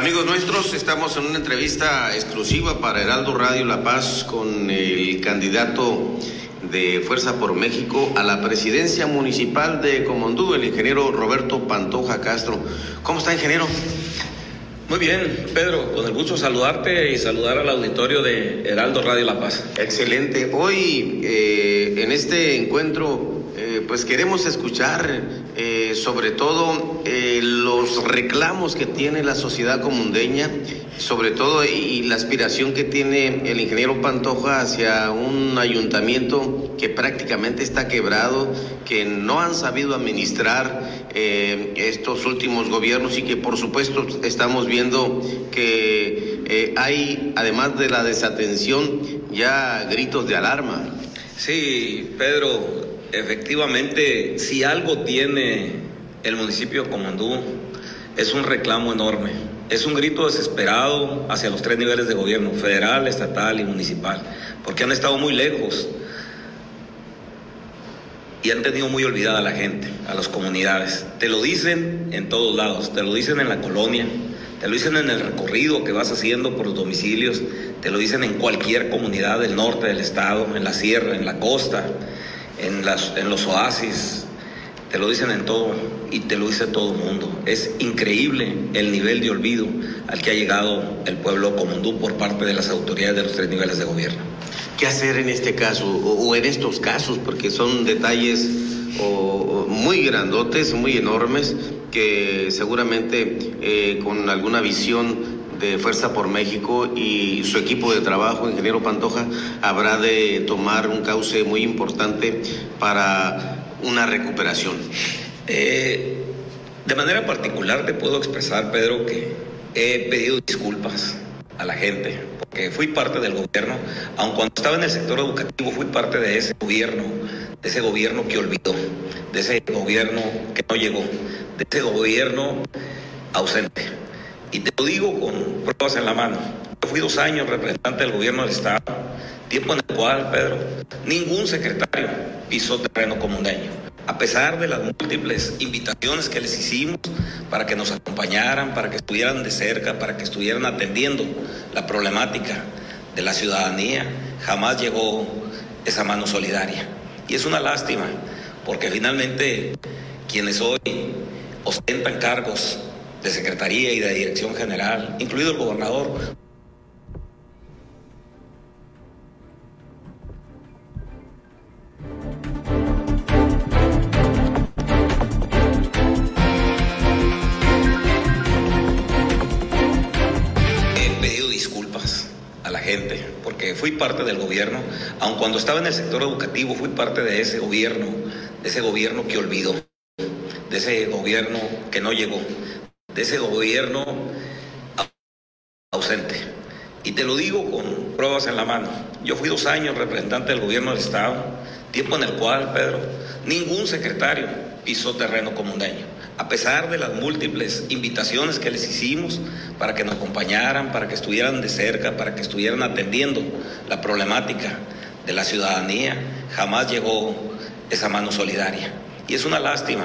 Amigos nuestros, estamos en una entrevista exclusiva para Heraldo Radio La Paz con el candidato de Fuerza por México a la presidencia municipal de Comondú, el ingeniero Roberto Pantoja Castro. ¿Cómo está, ingeniero? Muy bien, Pedro, con el gusto saludarte y saludar al auditorio de Heraldo Radio La Paz. Excelente. Hoy, eh, en este encuentro, eh, pues queremos escuchar eh, sobre todo los reclamos que tiene la sociedad comundeña, sobre todo y la aspiración que tiene el ingeniero Pantoja hacia un ayuntamiento que prácticamente está quebrado, que no han sabido administrar estos últimos gobiernos y que por supuesto estamos viendo que eh, hay, además de la desatención, ya gritos de alarma. Sí, Pedro, efectivamente, si algo tiene el municipio de Comandú, es un reclamo enorme. Es un grito desesperado hacia los tres niveles de gobierno, federal, estatal y municipal, porque han estado muy lejos y han tenido muy olvidada a la gente, a las comunidades. Te lo dicen en todos lados, te lo dicen en la colonia, te lo dicen en el recorrido que vas haciendo por los domicilios, te lo dicen en cualquier comunidad del norte del estado, en la sierra, en la costa, en, las, en los oasis, te lo dicen en todo y te lo dice todo el mundo. Es increíble el nivel de olvido al que ha llegado el pueblo comundú por parte de las autoridades de los tres niveles de gobierno. ¿Qué hacer en este caso o, en estos casos? Porque son detalles muy grandotes, muy enormes que seguramente eh, con alguna visión de Fuerza por México y su equipo de trabajo, ingeniero Pantoja, habrá de tomar un cauce muy importante para una recuperación. Eh, de manera particular te puedo expresar, Pedro, que he pedido disculpas a la gente, porque fui parte del gobierno, aun cuando estaba en el sector educativo, fui parte de ese gobierno, de ese gobierno que olvidó, de ese gobierno que no llegó, de ese gobierno ausente. Y te lo digo con pruebas en la mano. Yo fui dos años representante del gobierno del Estado, tiempo en el cual, Pedro, ningún secretario pisó terreno comundeño. A pesar de las múltiples invitaciones que les hicimos para que nos acompañaran, para que estuvieran de cerca, para que estuvieran atendiendo la problemática de la ciudadanía, jamás llegó esa mano solidaria. Y es una lástima, porque finalmente quienes hoy ostentan cargos de Secretaría y de Dirección General, incluido el gobernador. He pedido disculpas a la gente porque fui parte del gobierno, aun cuando estaba en el sector educativo, fui parte de ese gobierno, de ese gobierno que olvidó de ese gobierno que no llegó, de ese gobierno ausente. Y te lo digo con pruebas en la mano. Yo fui dos años representante del gobierno del Estado, tiempo en el cual, Pedro, ningún secretario pisó terreno comundeño, a pesar de las múltiples invitaciones que les hicimos para que nos acompañaran, para que estuvieran de cerca, para que estuvieran atendiendo la problemática de la ciudadanía, jamás llegó esa mano solidaria. Y es una lástima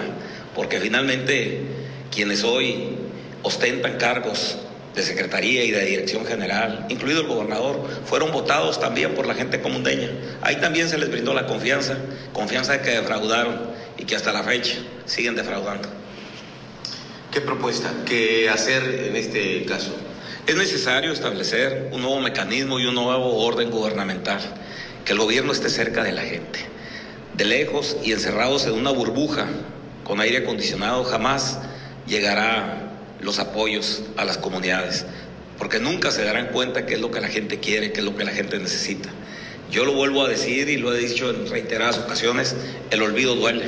porque finalmente quienes hoy ostentan cargos de Secretaría y de Dirección General, incluido el gobernador, fueron votados también por la gente comundeña. Ahí también se les brindó la confianza, confianza de que defraudaron y que hasta la fecha siguen defraudando. ¿Qué propuesta? ¿Qué hacer en este caso? Es necesario establecer un nuevo mecanismo y un nuevo orden gubernamental, que el gobierno esté cerca de la gente, de lejos y encerrados en una burbuja con aire acondicionado jamás llegará los apoyos a las comunidades, porque nunca se darán cuenta qué es lo que la gente quiere, qué es lo que la gente necesita. Yo lo vuelvo a decir y lo he dicho en reiteradas ocasiones, el olvido duele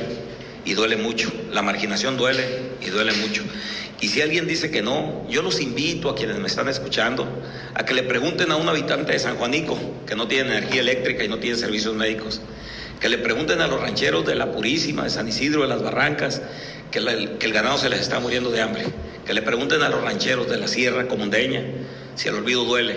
y duele mucho, la marginación duele y duele mucho. Y si alguien dice que no, yo los invito a quienes me están escuchando a que le pregunten a un habitante de San Juanico que no tiene energía eléctrica y no tiene servicios médicos que le pregunten a los rancheros de la Purísima, de San Isidro, de las Barrancas, que, el ganado se les está muriendo de hambre. Que le pregunten a los rancheros de la Sierra Comundeña si el olvido duele,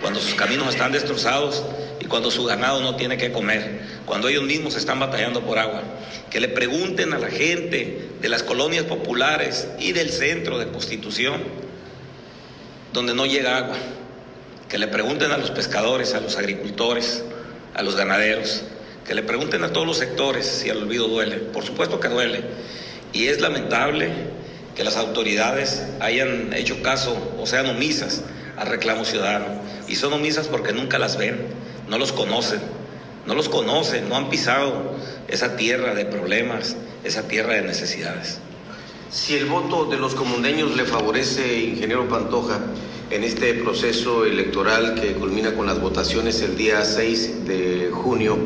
cuando sus caminos están destrozados y cuando su ganado no tiene que comer, cuando ellos mismos están batallando por agua. Que le pregunten a la gente de las colonias populares y del centro de Constitución donde no llega agua. Que le pregunten a los pescadores, a los agricultores, a los ganaderos, que le pregunten a todos los sectores si el olvido duele. Por supuesto que duele. Y es lamentable que las autoridades hayan hecho caso o sean omisas al reclamo ciudadano. Y son omisas porque nunca las ven, no los conocen, no los conocen, no han pisado esa tierra de problemas, esa tierra de necesidades. Si el voto de los comundeños le favorece, ingeniero Pantoja, en este proceso electoral que culmina con las votaciones el día 6 de junio,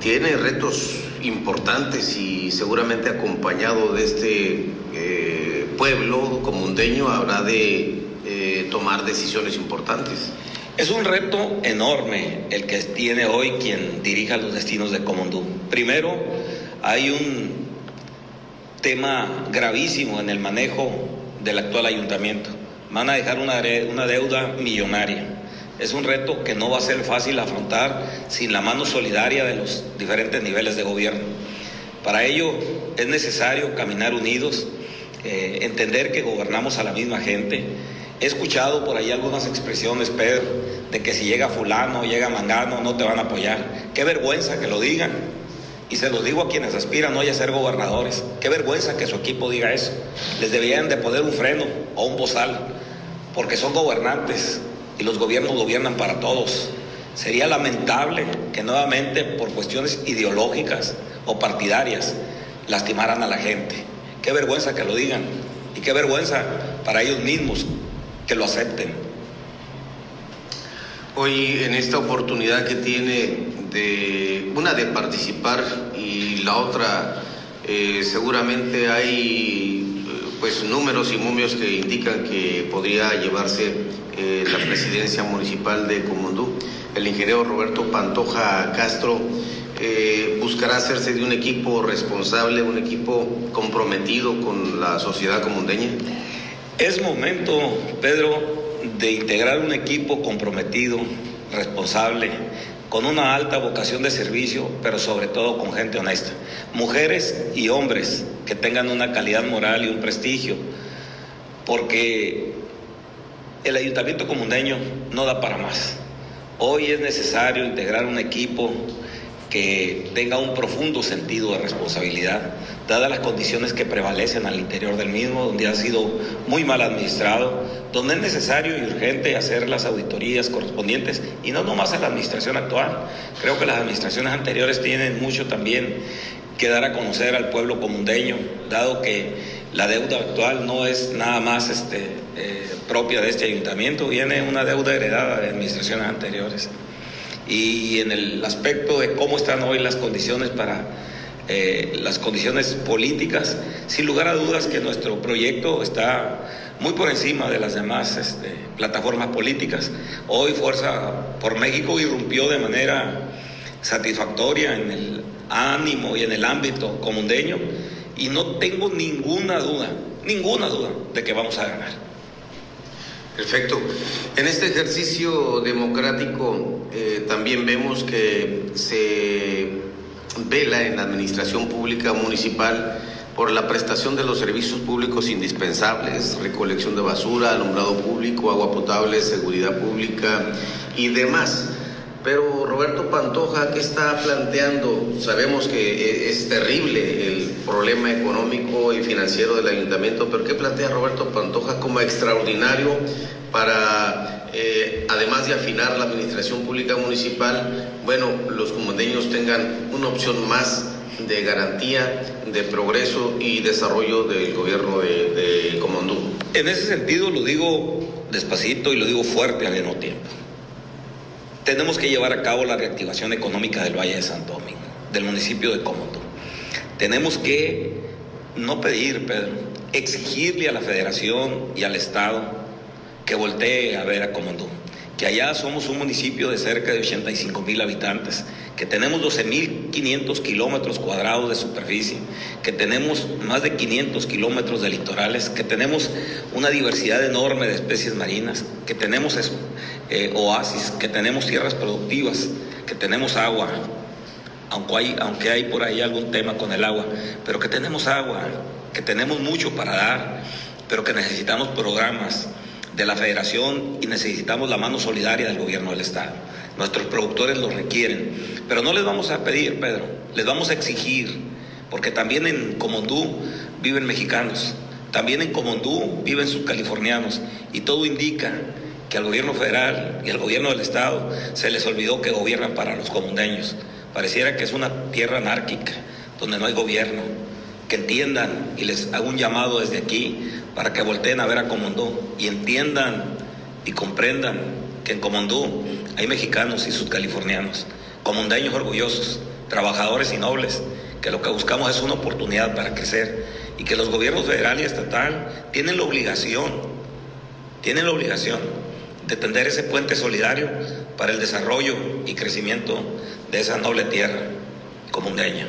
tiene retos importantes y seguramente acompañado de este eh, pueblo comundeño habrá de eh, tomar decisiones importantes. Es un reto enorme el que tiene hoy quien dirija los destinos de Comondú. Primero, hay un tema gravísimo en el manejo del actual ayuntamiento. Van a dejar una, una deuda millonaria. Es un reto que no va a ser fácil afrontar sin la mano solidaria de los diferentes niveles de gobierno. Para ello es necesario caminar unidos, eh, entender que gobernamos a la misma gente. He escuchado por ahí algunas expresiones, Pedro, de que si llega fulano, llega mangano, no te van a apoyar. Qué vergüenza que lo digan. Y se los digo a quienes aspiran hoy a ser gobernadores. Qué vergüenza que su equipo diga eso. Les deberían de poner un freno o un bozal, porque son gobernantes y los gobiernos gobiernan para todos. Sería lamentable que nuevamente por cuestiones ideológicas o partidarias lastimaran a la gente. Qué vergüenza que lo digan y qué vergüenza para ellos mismos que lo acepten. Hoy en esta oportunidad que tiene de una de participar y la otra eh, seguramente hay eh, pues números y momios que indican que podría llevarse eh, la presidencia municipal de Comondú. El ingeniero Roberto Pantoja Castro eh, buscará hacerse de un equipo responsable, un equipo comprometido con la sociedad comundeña? Es momento, Pedro, de integrar un equipo comprometido, responsable, con una alta vocación de servicio, pero sobre todo con gente honesta. Mujeres y hombres que tengan una calidad moral y un prestigio, porque el ayuntamiento comundeño no da para más. Hoy es necesario integrar un equipo que tenga un profundo sentido de responsabilidad, dadas las condiciones que prevalecen al interior del mismo, donde ha sido muy mal administrado, donde es necesario y urgente hacer las auditorías correspondientes y no nomás en la administración actual. Creo que las administraciones anteriores tienen mucho también que dar a conocer al pueblo comundeño, dado que la deuda actual no es nada más este, eh, propia de este ayuntamiento, viene una deuda heredada de administraciones anteriores y en el aspecto de cómo están hoy las condiciones para eh, las condiciones políticas, sin lugar a dudas que nuestro proyecto está muy por encima de las demás este, plataformas políticas. Hoy Fuerza por México irrumpió de manera satisfactoria en el ánimo y en el ámbito comundeño y no tengo ninguna duda, ninguna duda de que vamos a ganar. Perfecto. En este ejercicio democrático eh, también vemos que se vela en la administración pública municipal por la prestación de los servicios públicos indispensables, recolección de basura, alumbrado público, agua potable, seguridad pública y demás. Pero Roberto Pantoja, ¿qué está planteando? Sabemos que es terrible el problema económico y financiero del ayuntamiento, pero ¿qué plantea Roberto Pantoja como extraordinario para, eh, además de afinar la administración pública municipal, bueno, los comundeños tengan una opción más de garantía, de progreso y desarrollo del gobierno de, de Comondú? En ese sentido lo digo despacito y lo digo fuerte al mismo tiempo tenemos que llevar a cabo la reactivación económica del Valle de Santo Domingo, del municipio de Cómodo. Tenemos que no pedir, Pedro, exigirle a la federación y al Estado que voltee a ver a Comondú, que allá somos un municipio de cerca de 85 mil habitantes, que tenemos 12.500 kilómetros cuadrados de superficie, que tenemos más de 500 kilómetros de litorales, que tenemos una diversidad enorme de especies marinas, que tenemos eh, oasis, que tenemos tierras productivas, que tenemos agua, aunque hay, aunque hay por ahí algún tema con el agua, pero que tenemos agua, que tenemos mucho para dar, pero que necesitamos programas de la federación y necesitamos la mano solidaria del gobierno del Estado. Nuestros productores lo requieren, pero no les vamos a pedir, Pedro, les vamos a exigir, porque también en Comondú viven mexicanos, también en Comondú viven subcalifornianos y todo indica que al gobierno federal y al gobierno del Estado se les olvidó que gobiernan para los comundeños. Pareciera que es una tierra anárquica, donde no hay gobierno. Que entiendan, y les hago un llamado desde aquí, para que volteen a ver a Comondú y entiendan y comprendan que en Comondú hay mexicanos y subcalifornianos, comundeños orgullosos, trabajadores y nobles, que lo que buscamos es una oportunidad para crecer y que los gobiernos federal y estatal tienen la obligación, tienen la obligación de tender ese puente solidario para el desarrollo y crecimiento de esa noble tierra comundeña.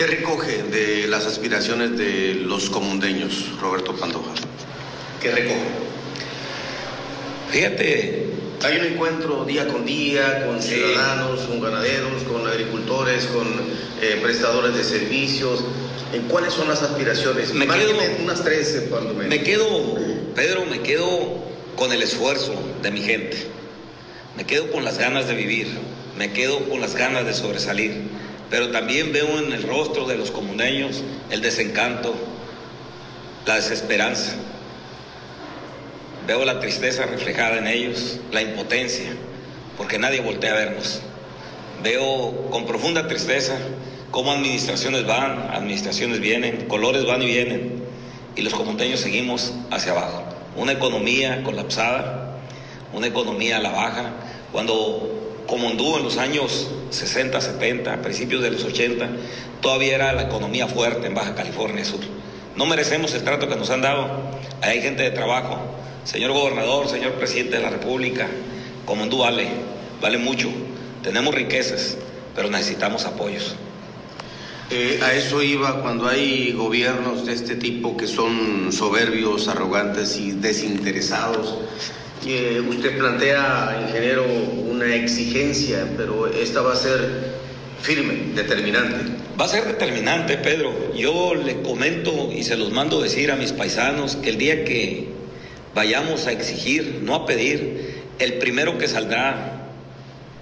¿Qué recoge de las aspiraciones de los comundeños, Roberto Pandoja? ¿Qué recoge? Fíjate. Hay un encuentro día con día con ciudadanos, con ganaderos, con agricultores, con eh, prestadores de servicios. ¿En cuáles son las aspiraciones? Me quedo, unas tres, cuando me... me quedo, Pedro, me quedo con el esfuerzo de mi gente. Me quedo con las ganas de vivir. Me quedo con las ganas de sobresalir pero también veo en el rostro de los comuneños el desencanto, la desesperanza. Veo la tristeza reflejada en ellos, la impotencia, porque nadie voltea a vernos. Veo con profunda tristeza cómo administraciones van, administraciones vienen, colores van y vienen, y los comunteños seguimos hacia abajo. Una economía colapsada, una economía a la baja, cuando como anduvo en los años 60, 70, principios de los 80, todavía era la economía fuerte en Baja California Sur. No merecemos el trato que nos han dado. Hay gente de trabajo. Señor gobernador, señor presidente de la República, Comondú vale, vale mucho. Tenemos riquezas, pero necesitamos apoyos. Eh, a eso iba cuando hay gobiernos de este tipo que son soberbios, arrogantes y desinteresados usted plantea, ingeniero, una exigencia, pero esta va a ser firme, determinante. Va a ser determinante, Pedro. Yo le comento y se los mando decir a mis paisanos que el día que vayamos a exigir, no a pedir, el primero que saldrá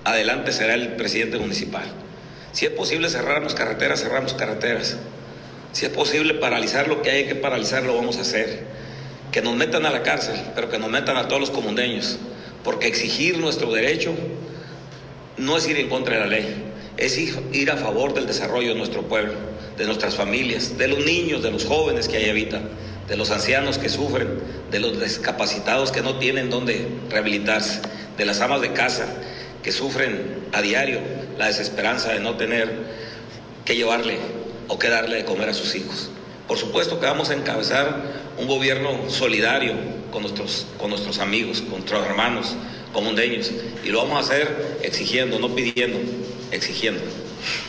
adelante será el presidente municipal. Si es posible cerrarnos carreteras, cerramos carreteras. Si es posible paralizar lo que hay que paralizar, lo vamos a hacer que nos metan a la cárcel, pero que nos metan a todos los comundeños, porque exigir nuestro derecho no es ir en contra de la ley, es ir, a favor del desarrollo de nuestro pueblo, de nuestras familias, de los niños, de los jóvenes que ahí habitan, de los ancianos que sufren, de los discapacitados que no tienen dónde rehabilitarse, de las amas de casa que sufren a diario la desesperanza de no tener que llevarle o que darle de comer a sus hijos. Por supuesto que vamos a encabezar un gobierno solidario con nuestros, con nuestros amigos, con nuestros hermanos comundeños. Y lo vamos a hacer exigiendo, no pidiendo, exigiendo.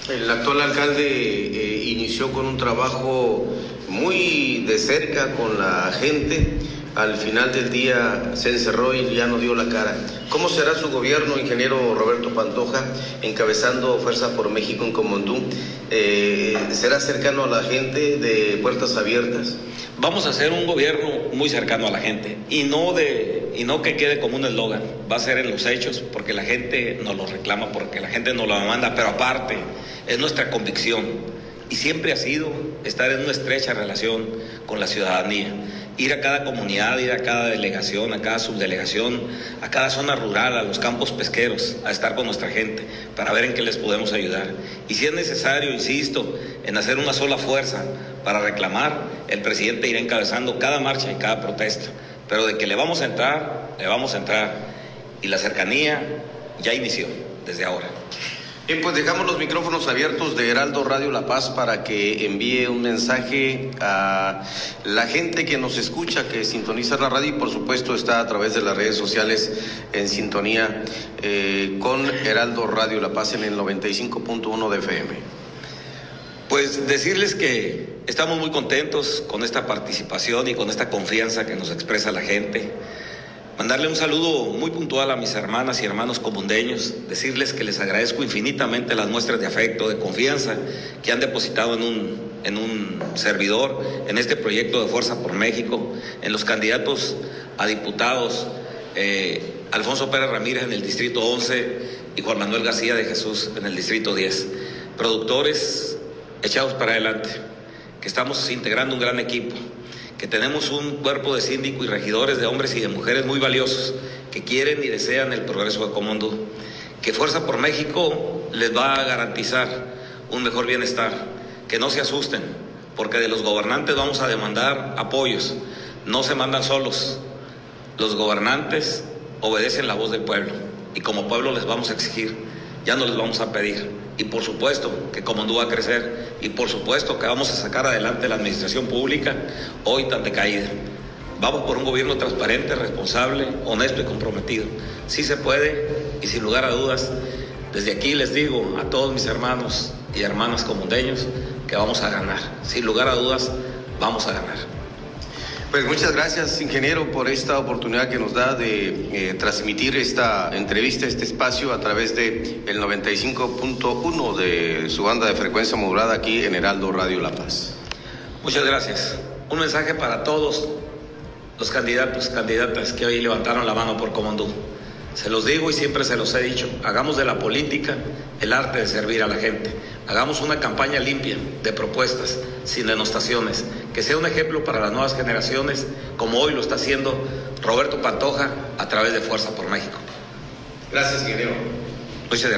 El actual alcalde eh, inició con un trabajo muy de cerca con la gente al final del día se encerró y ya no dio la cara. ¿Cómo será su gobierno, ingeniero Roberto Pantoja, encabezando Fuerza por México en Comondú? Eh, ¿Será cercano a la gente de puertas abiertas? Vamos a hacer un gobierno muy cercano a la gente y no, de, y no que quede como un eslogan, va a ser en los hechos porque la gente nos lo reclama, porque la gente nos lo manda, pero aparte es nuestra convicción y siempre ha sido estar en una estrecha relación con la ciudadanía ir a cada comunidad, ir a cada delegación, a cada subdelegación, a cada zona rural, a los campos pesqueros, a estar con nuestra gente para ver en qué les podemos ayudar. Y si es necesario, insisto, en hacer una sola fuerza para reclamar, el presidente irá encabezando cada marcha y cada protesta. Pero de que le vamos a entrar, le vamos a entrar. Y la cercanía ya inició desde ahora. Bien, pues dejamos los micrófonos abiertos de Heraldo Radio La Paz para que envíe un mensaje a la gente que nos escucha, que sintoniza la radio y por supuesto está a través de las redes sociales en sintonía eh, con Heraldo Radio La Paz en el 95.1 de FM. Pues decirles que estamos muy contentos con esta participación y con esta confianza que nos expresa la gente. Mandarle un saludo muy puntual a mis hermanas y hermanos comundeños, decirles que les agradezco infinitamente las muestras de afecto, de confianza que han depositado en un en un servidor, en este proyecto de Fuerza por México, en los candidatos a diputados, eh, Alfonso Pérez Ramírez en el Distrito 11 y Juan Manuel García de Jesús en el Distrito 10. Productores echados para adelante, que estamos integrando un gran equipo, que tenemos un cuerpo de síndico y regidores de hombres y de mujeres muy valiosos, que quieren y desean el progreso de Comondú, que Fuerza por México les va a garantizar un mejor bienestar, que no se asusten, porque de los gobernantes vamos a demandar apoyos, no se mandan solos, los gobernantes obedecen la voz del pueblo y como pueblo les vamos a exigir, ya no les vamos a pedir. Y por supuesto que Comondú va a crecer y por supuesto que vamos a sacar adelante la administración pública hoy tan decaída. Vamos por un gobierno transparente, responsable, honesto y comprometido. Sí se puede y sin lugar a dudas, desde aquí les digo a todos mis hermanos y hermanas comundeños que vamos a ganar. Sin lugar a dudas, vamos a ganar. Pues muchas gracias, ingeniero, por esta oportunidad que nos da de eh, transmitir esta entrevista, este espacio a través de el 95.1 de su banda de frecuencia modulada aquí en Heraldo Radio La Paz. Muchas gracias. Un mensaje para todos los candidatos, candidatas que hoy levantaron la mano por Comondú. Se los digo y siempre se los he dicho, hagamos de la política el arte de servir a la gente. Hagamos una campaña limpia de propuestas, sin denostaciones, que sea un ejemplo para las nuevas generaciones, como hoy lo está haciendo Roberto Pantoja a través de Fuerza por México. Gracias, ingeniero. Muchas gracias.